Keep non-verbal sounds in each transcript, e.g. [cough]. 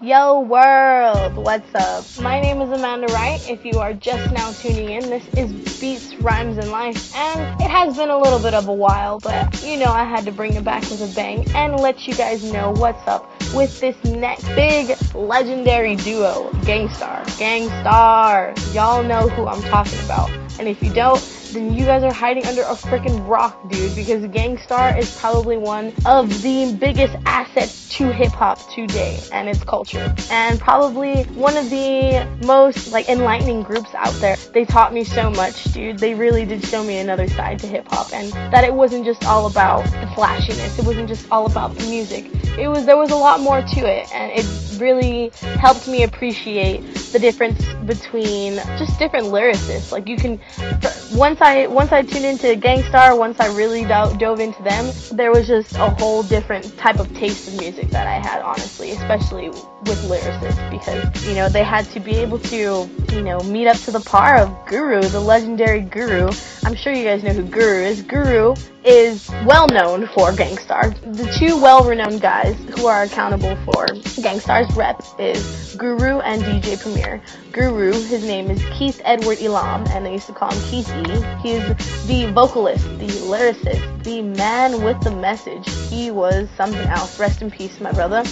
Yo world, what's up? My name is Amanda Wright. If you are just now tuning in, this is Beats, Rhymes, and Life, and it has been a little bit of a while, but you know I had to bring it back with a bang and let you guys know what's up with this next big legendary duo, Gang Starr. Gang Starr. Y'all know who I'm talking about. And if you don't, then you guys are hiding under a freaking rock, dude, because Gang Starr is probably one of the biggest assets to hip hop today and its culture. And probably one of the most like enlightening groups out there. They taught me so much, dude. They really did show me another side to hip hop and that it wasn't just all about the flashiness. It wasn't just all about the music. It was there was a lot more to it and it really helped me appreciate the difference between just different lyricists. Like you can once I once I tuned into Gang Starr, once I really do- dove into them, there was just a whole different type of taste of music that I had, honestly, especially with lyricists because you know they had to be able to you know meet up to the par of Guru, the legendary Guru. I'm sure you guys know who Guru is. Guru is well known for Gang Starr. The two well-renowned guys who are accountable for Gang Starr's rep is Guru and DJ Premier. Guru, his name is Keith Edward Elam, and they used to call him Keith E. He's the vocalist, the lyricist, the man with the message. He was something else. Rest in peace, my brother.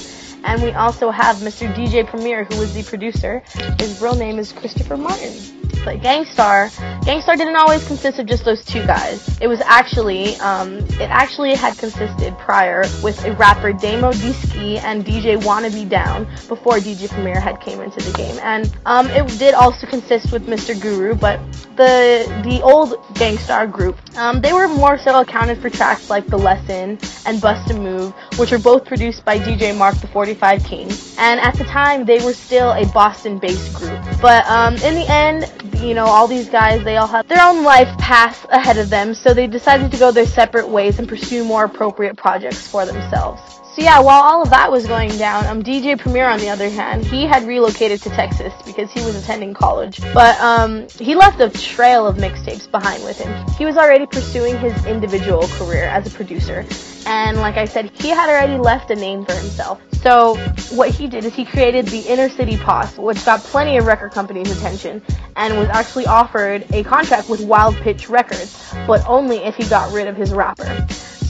And we also have Mr. DJ Premier, who was the producer. His real name is Christopher Martin. But Gang Starr, Gang Starr didn't always consist of just those two guys. It was actually, um, it actually had consisted prior with a rapper Damo D-Ski and DJ Wanna Be Down before DJ Premier had came into the game. And um, it did also consist with Mr. Guru, but the the old Gang Starr group, um, they were more so accounted for tracks like The Lesson and Bust a Move, which were both produced by DJ Mark the 45 King. And at the time, they were still a Boston-based group. But um, in the end, you know, all these guys, they all have their own life path ahead of them, so they decided to go their separate ways and pursue more appropriate projects for themselves. So yeah, while all of that was going down, um, DJ Premier, on the other hand, he had relocated to Texas because he was attending college. But um, he left a trail of mixtapes behind with him. He was already pursuing his individual career as a producer, and like I said, he had already left a name for himself. So what he did is he created the Inner City Posse, which got plenty of record companies' attention, and was actually offered a contract with Wild Pitch Records, but only if he got rid of his rapper.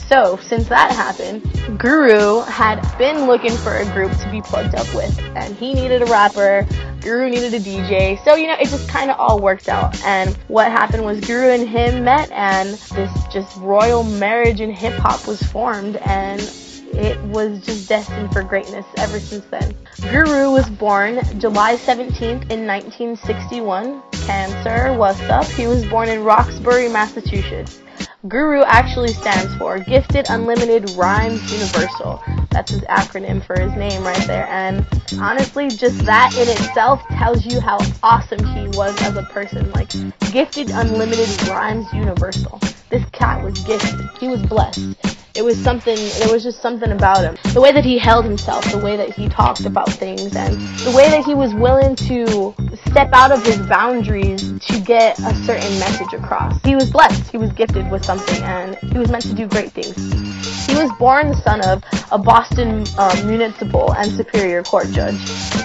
So, since that happened, Guru had been looking for a group to be plugged up with, and he needed a rapper, Guru needed a DJ, so you know, it just kind of all worked out. And what happened was Guru and him met, and this just royal marriage in hip hop was formed, and it was just destined for greatness ever since then. Guru was born July 17th in 1961. Cancer, what's up? He was born in Roxbury, Massachusetts. Guru actually stands for Gifted Unlimited Rhymes Universal. That's his acronym for his name right there. And honestly, just that in itself tells you how awesome he was as a person. Like, Gifted Unlimited Rhymes Universal. This cat was gifted. He was blessed. It was something, there was just something about him. The way that he held himself, the way that he talked about things, and the way that he was willing to step out of his boundaries to get a certain message across. He was blessed. He was gifted with something, and he was meant to do great things. He was born the son of a Boston um, municipal and superior court judge.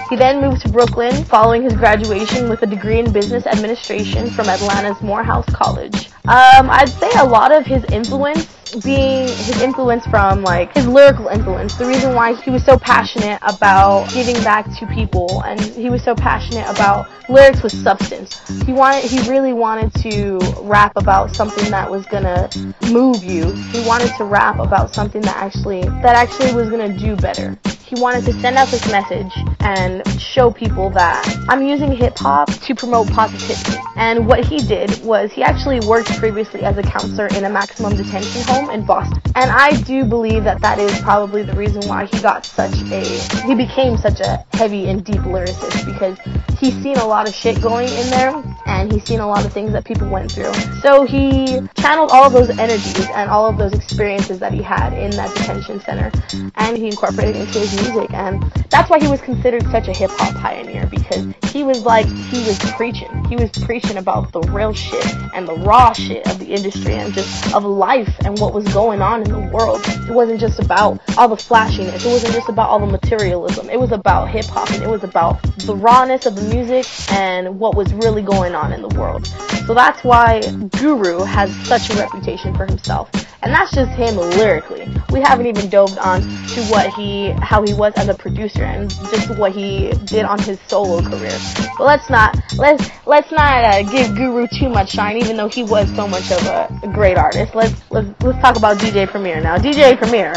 He then moved to Brooklyn following his graduation with a degree in business administration from Atlanta's Morehouse College. Um, I'd say a lot of his influence being his influence from like his lyrical influence. The reason why he was so passionate about giving back to people and he was so passionate about lyrics with substance. He wanted he really wanted to rap about something that was gonna move you. He wanted to rap about something that actually that actually was gonna do better. He wanted to send out this message and show people that I'm using hip hop to promote positivity. And what he did was he actually worked previously as a counselor in a maximum detention home in Boston. And I do believe that that is probably the reason why he got such a, he became such a heavy and deep lyricist because he's seen a lot of shit going in there and he's seen a lot of things that people went through. So he channeled all of those energies and all of those experiences that he had in that detention center, and he incorporated into his music. And that's why he was considered such a hip hop pioneer because he was like he was preaching. He was preaching about the real shit and the raw shit of the industry and just of life and what was going on in the world. It wasn't just about all the flashiness. It wasn't just about all the materialism. It was about hip hop and it was about the rawness of the music and what was really going on in the world. So that's why Guru has such a reputation for himself. And that's just him lyrically. We haven't even dove on to what he, how he was as a producer and just what he did on his solo career. But let's not, let's, let's not uh, give Guru too much shine, even though he was so much of a, a great artist. Let's, let's, let's talk about DJ Premier now. DJ Premier,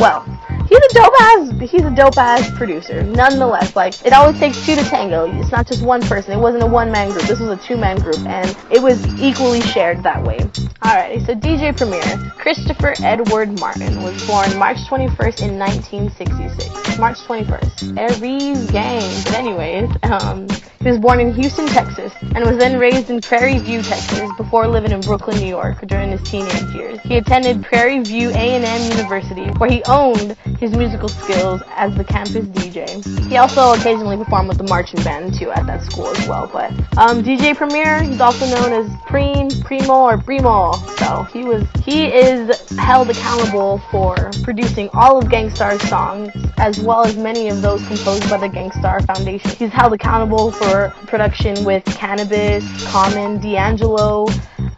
well, he's a dope ass he's a dope ass producer nonetheless like it always takes two to tango. It's not just one person it wasn't a one man group this was a two man group and it was equally shared that way. Alrighty so dj premier christopher edward martin was born march 21st in 1966 march 21st aries gang. But anyways um he was born in Houston, Texas, and was then raised in Prairie View, Texas, before living in Brooklyn, New York during his teenage years. He attended Prairie View A&M University, where he owned his musical skills as the campus DJ. He also occasionally performed with the marching band too at that school as well. But um, DJ Premier, he's also known as Preem, Primo, or Primo. So he was he is held accountable for producing all of Gang Starr's songs, as well as many of those composed by the Gang Starr Foundation. He's held accountable for production with Canibus, Common, D'Angelo,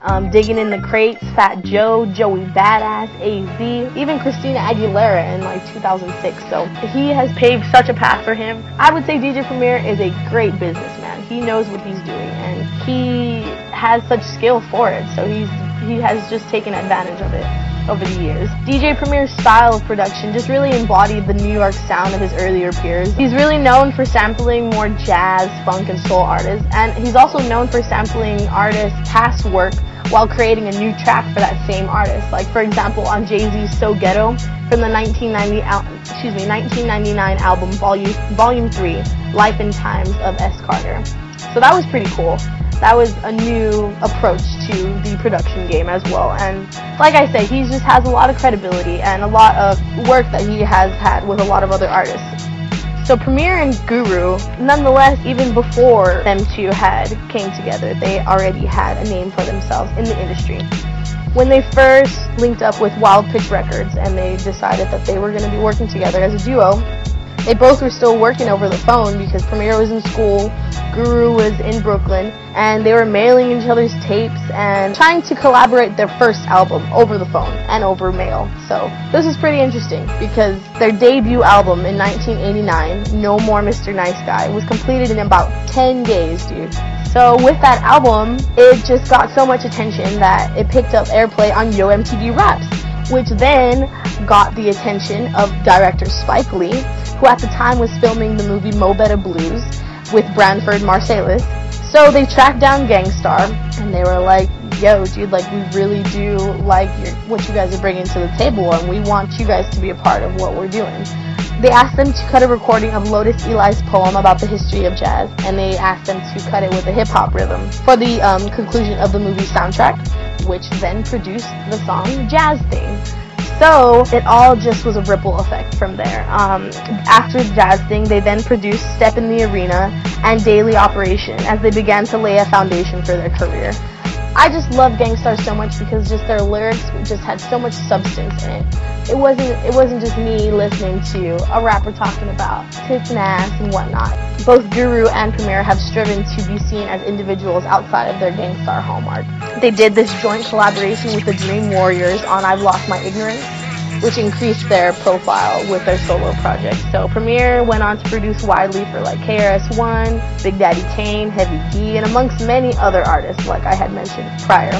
um, Digging in the Crates, Fat Joe, Joey Badass, AZ, even Christina Aguilera in like 2006. So he has paved such a path for him. I would say DJ Premier is a great businessman. He knows what he's doing and he has such skill for it. So he's he has just taken advantage of it over the years. DJ Premier's style of production just really embodied the New York sound of his earlier peers. He's really known for sampling more jazz, funk, and soul artists, and he's also known for sampling artists' past work while creating a new track for that same artist. Like for example, on Jay-Z's So Ghetto from the 1990 al- excuse me 1999 album Volume Volume 3, Life and Times of S. Carter. So that was pretty cool. That was a new approach to the production game as well. And like I say, he just has a lot of credibility and a lot of work that he has had with a lot of other artists. So Premier and Guru, nonetheless, even before them two had came together, they already had a name for themselves in the industry. When they first linked up with Wild Pitch Records and they decided that they were going to be working together as a duo, they both were still working over the phone because Premier was in school, Guru was in Brooklyn, and they were mailing each other's tapes and trying to collaborate their first album over the phone and over mail. So this is pretty interesting because their debut album in 1989, No More Mr. Nice Guy, was completed in about 10 days, dude. So with that album, it just got so much attention that it picked up airplay on Yo MTV Raps, which then got the attention of director Spike Lee, who at the time was filming the movie Mo Better Blues with Branford Marsalis. So they tracked down Gang Starr and they were like, yo, dude, like we really do like your, what you guys are bringing to the table and we want you guys to be a part of what we're doing. They asked them to cut a recording of Lotus Eli's poem about the history of jazz, and they asked them to cut it with a hip hop rhythm for the um, conclusion of the movie soundtrack, which then produced the song Jazz Thing. So it all just was a ripple effect from there. Um, after Jazz Thing, they then produced Step in the Arena and Daily Operation as they began to lay a foundation for their career. I just love Gang Starr so much because just their lyrics just had so much substance in it. It wasn't it wasn't just me listening to a rapper talking about tits and ass and whatnot. Both Guru and Premier have striven to be seen as individuals outside of their Gang Starr hallmark. They did this joint collaboration with the Dream Warriors on I've Lost My Ignorance which increased their profile with their solo projects. So Premier went on to produce widely for like KRS-One, Big Daddy Kane, Heavy D, and amongst many other artists like I had mentioned prior.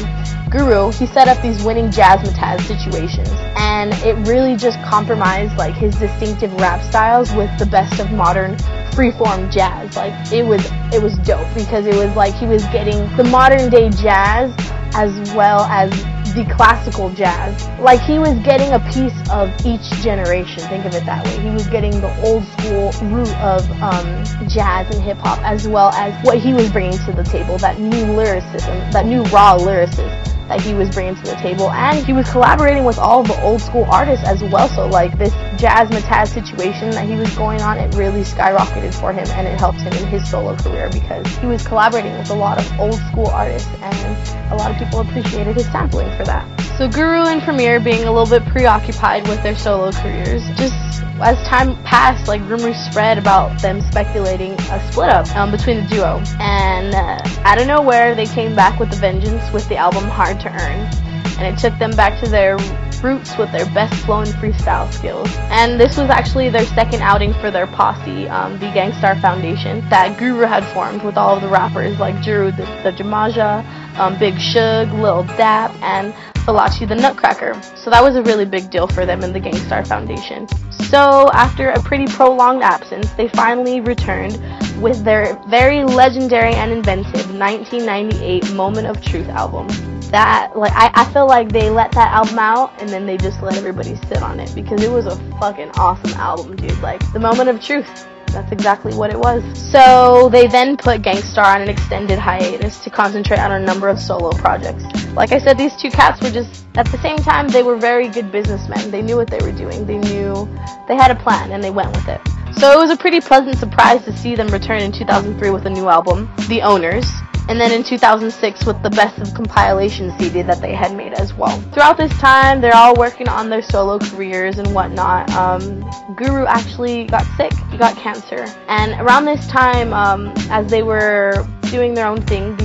Guru, he set up these winning jazzmatazz situations, and it really just compromised like his distinctive rap styles with the best of modern freeform jazz. Like it was it was dope because it was like he was getting the modern day jazz as well as the classical jazz. Like he was getting a piece of each generation. Think of it that way. He was getting the old school root of um, jazz and hip hop, as well as what he was bringing to the table. That new lyricism, that new raw lyricism that he was bringing to the table. And he was collaborating with all the old school artists as well. So like this Jazzmatazz situation that he was going on, it really skyrocketed for him and it helped him in his solo career because he was collaborating with a lot of old school artists and a lot of people appreciated his sampling for that. So Guru and Premier being a little bit preoccupied with their solo careers, just as time passed, like rumors spread about them speculating a split up um, between the duo. And uh, out of nowhere, they came back with a vengeance with the album Hard to Earn. And it took them back to their roots with their best flowing freestyle skills. And this was actually their second outing for their posse, um, the Gang Starr Foundation, that Guru had formed with all of the rappers like Jeru the, the Damaja, um, Big Shug, Lil Dap, and Malachi the Nutcracker. So that was a really big deal for them in the Gang Starr Foundation. So after a pretty prolonged absence, they finally returned with their very legendary and inventive 1998 Moment of Truth album. That like I, I feel like they let that album out and then they just let everybody sit on it because it was a fucking awesome album, dude. Like the Moment of Truth that's exactly what it was. So they then put Gang Starr on an extended hiatus to concentrate on a number of solo projects. Like I said, these two cats were just, at the same time, they were very good businessmen. They knew what they were doing. They knew, they had a plan and they went with it. So it was a pretty pleasant surprise to see them return in 2003 with a new album, The Owners, and then in 2006 with the Best of Compilation CD that they had made as well. Throughout this time, they're all working on their solo careers and whatnot. Um, Guru actually got sick, he got cancer. And around this time, um, as they were doing their own thing,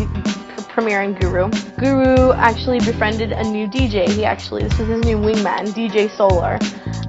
Premier and Guru. Guru actually befriended a new DJ. He actually, this is his new wingman, DJ Solar.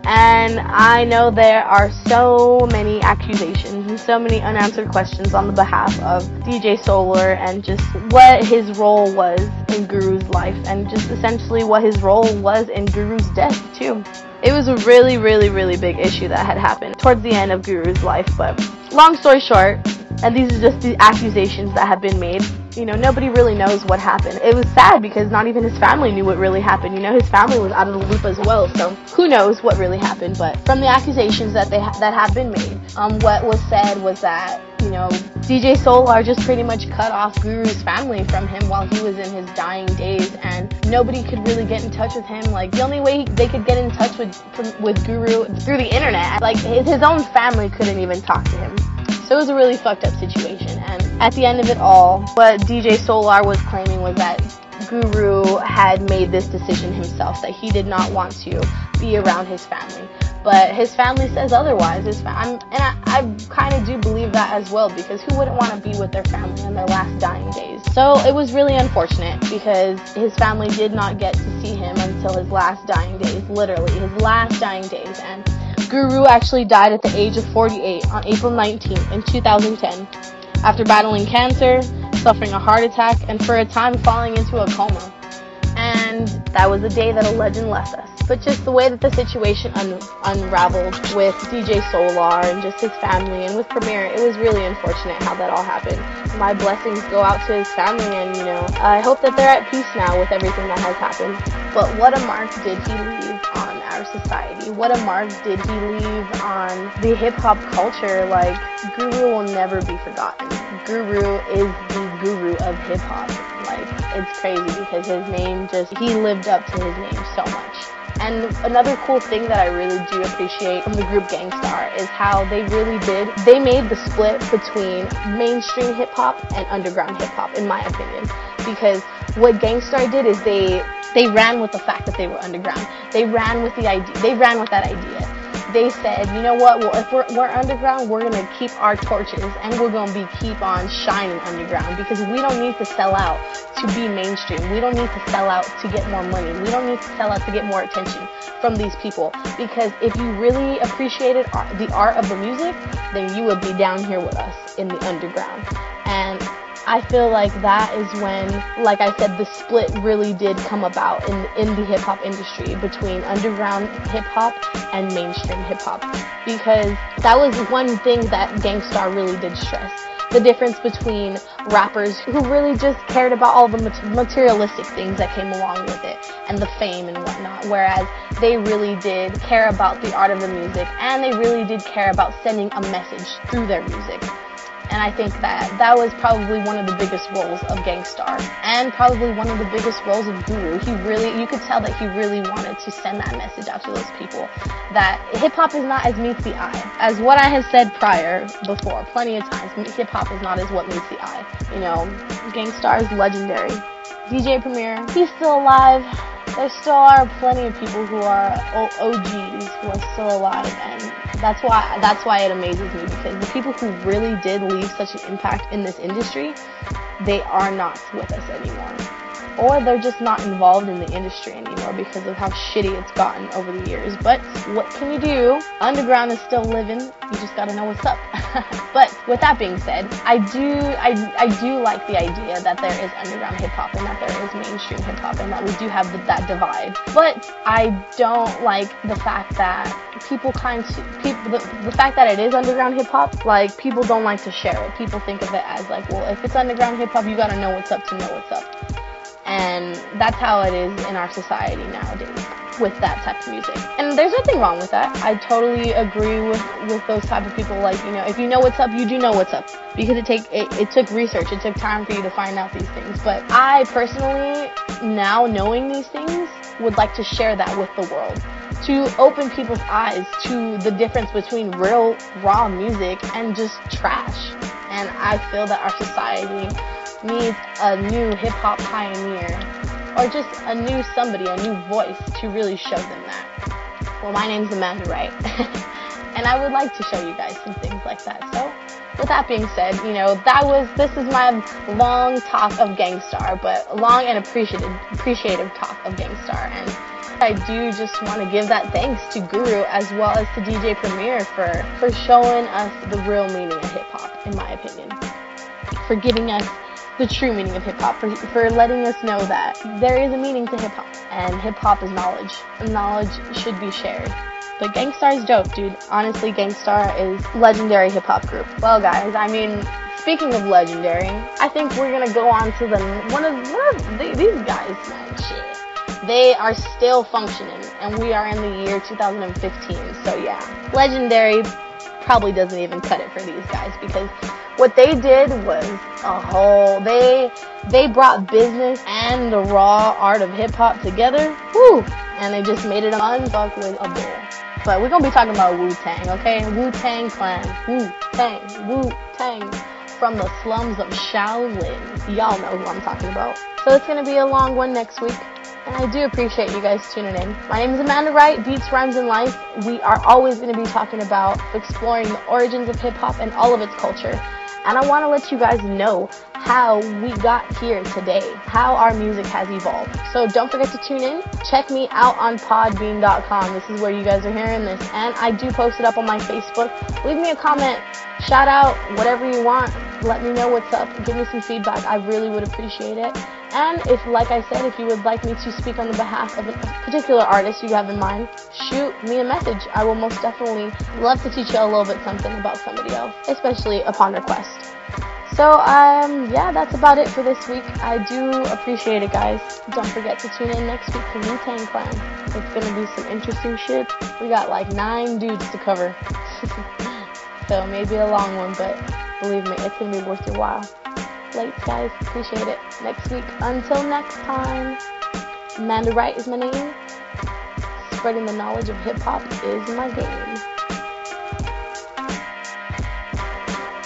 And I know there are so many accusations and so many unanswered questions on the behalf of DJ Solar and just what his role was in Guru's life and just essentially what his role was in Guru's death too. It was a really, really, really big issue that had happened towards the end of Guru's life, but long story short, and these are just the accusations that have been made. You know, nobody really knows what happened. It was sad because not even his family knew what really happened. You know, his family was out of the loop as well. So who knows what really happened? But from the accusations that they ha- that have been made, um, what was said was that you know DJ Solar just pretty much cut off Guru's family from him while he was in his dying days, and nobody could really get in touch with him. Like the only way they could get in touch with from, with Guru through the internet. Like his, his own family couldn't even talk to him. So it was a really fucked up situation. And at the end of it all, what DJ Solar was claiming was that Guru had made this decision himself, that he did not want to be around his family. But his family says otherwise. His fam- and I, I kind of do believe that as well because who wouldn't want to be with their family in their last dying days? So it was really unfortunate because his family did not get to see him until his last dying days, literally his last dying days. And Guru actually died at the age of 48 on April 19 in 2010 after battling cancer, suffering a heart attack, and for a time falling into a coma. And that was the day that a legend left us. But just the way that the situation un- unraveled with DJ Solar and just his family and with Premier, it was really unfortunate how that all happened. My blessings go out to his family, and you know, I hope that they're at peace now with everything that has happened. But what a mark did he leave on our society? What a mark did he leave on the hip hop culture? Like, Guru will never be forgotten. Guru is of hip hop. Like, it's crazy because his name just, he lived up to his name so much. And another cool thing that I really do appreciate from the group Gang Starr is how they really did, they made the split between mainstream hip hop and underground hip hop, in my opinion. Because what Gang Starr did is they, they ran with the fact that they were underground. They ran with the idea, they ran with that idea they said, you know what? Well, if we're, we're underground, we're gonna keep our torches and we're gonna be keep on shining underground because we don't need to sell out to be mainstream. We don't need to sell out to get more money. We don't need to sell out to get more attention from these people because if you really appreciated uh, the art of the music, then you would be down here with us in the underground. And I feel like that is when, like I said, the split really did come about in in the hip hop industry between underground hip hop and mainstream hip hop, because that was one thing that Gang Starr really did stress. the difference between rappers who really just cared about all the materialistic things that came along with it and the fame and whatnot, whereas they really did care about the art of the music and they really did care about sending a message through their music. And I think that that was probably one of the biggest roles of Gang Starr and probably one of the biggest roles of Guru. He really, you could tell that he really wanted to send that message out to those people that hip hop is not as meets the eye. As what I have said prior before, plenty of times, hip hop is not as what meets the eye. You know, Gang Starr is legendary. DJ Premier, he's still alive there still are plenty of people who are OGs who are still alive, and that's why that's why it amazes me because the people who really did leave such an impact in this industry, they are not with us anymore or they're just not involved in the industry anymore because of how shitty it's gotten over the years. But what can you do? Underground is still living. You just gotta know what's up. [laughs] but with that being said, I do I, I do like the idea that there is underground hip hop and that there is mainstream hip hop and that we do have that divide. But I don't like the fact that people kind of people the, the fact that it is underground hip hop like people don't like to share it. People think of it as like, well, if it's underground hip hop, you gotta know what's up to know what's up. And that's how it is in our society nowadays with that type of music. And there's nothing wrong with that. I totally agree with, with those type of people. Like, you know, if you know what's up, you do know what's up. Because it take it, it took research, it took time for you to find out these things. But I personally, now knowing these things, would like to share that with the world. To open people's eyes to the difference between real raw music and just trash. And I feel that our society needs a new hip hop pioneer or just a new somebody, a new voice to really show them that. Well, my name's Amanda Wright, [laughs] and I would like to show you guys some things like that. So, with that being said, you know, that was this is my long talk of Gang Starr, but long and appreciative appreciative talk of Gang Starr and I do just want to give that thanks to Guru as well as to DJ Premier for for showing us the real meaning of hip hop in my opinion. For giving us the true meaning of hip hop, for, for letting us know that there is a meaning to hip hop, and hip hop is knowledge, and knowledge should be shared. But Gang Starr is dope, dude. Honestly, Gang Starr is legendary hip hop group. Well, guys, I mean, speaking of legendary, I think we're gonna go on to the one of, one of the, these guys, man. Shit, they are still functioning, and we are in the year 2015. So yeah, legendary probably doesn't even cut it for these guys because what they did was a whole they they brought business and the raw art of hip hop together. Whoo! And they just made it unfuckable. But we're gonna be talking about Wu Tang, okay? Wu Tang Clan. Wu Tang. Wu Tang. From the slums of Shaolin. Y'all know who I'm talking about. So it's gonna be a long one next week. And I do appreciate you guys tuning in. My name is Amanda Wright, Beats, Rhymes, and Life. We are always going to be talking about exploring the origins of hip hop and all of its culture and I want to let you guys know how we got here today, how our music has evolved. So don't forget to tune in. Check me out on podbean.com. This is where you guys are hearing this. And I do post it up on my Facebook. Leave me a comment, shout out, whatever you want. Let me know what's up. Give me some feedback. I really would appreciate it. And if, like I said, if you would like me to speak on the behalf of a particular artist you have in mind, shoot me a message. I will most definitely love to teach you a little bit something about somebody else, especially upon request. So, um, yeah, that's about it for this week. I do appreciate it, guys. Don't forget to tune in next week for Wu Tang Clan. It's gonna be some interesting shit. We got like nine dudes to cover. [laughs] so, maybe a long one, but believe me, it's gonna be worth your while. Late, guys. Appreciate it. Next week. Until next time, Amanda Wright is my name. Spreading the knowledge of hip hop is my game.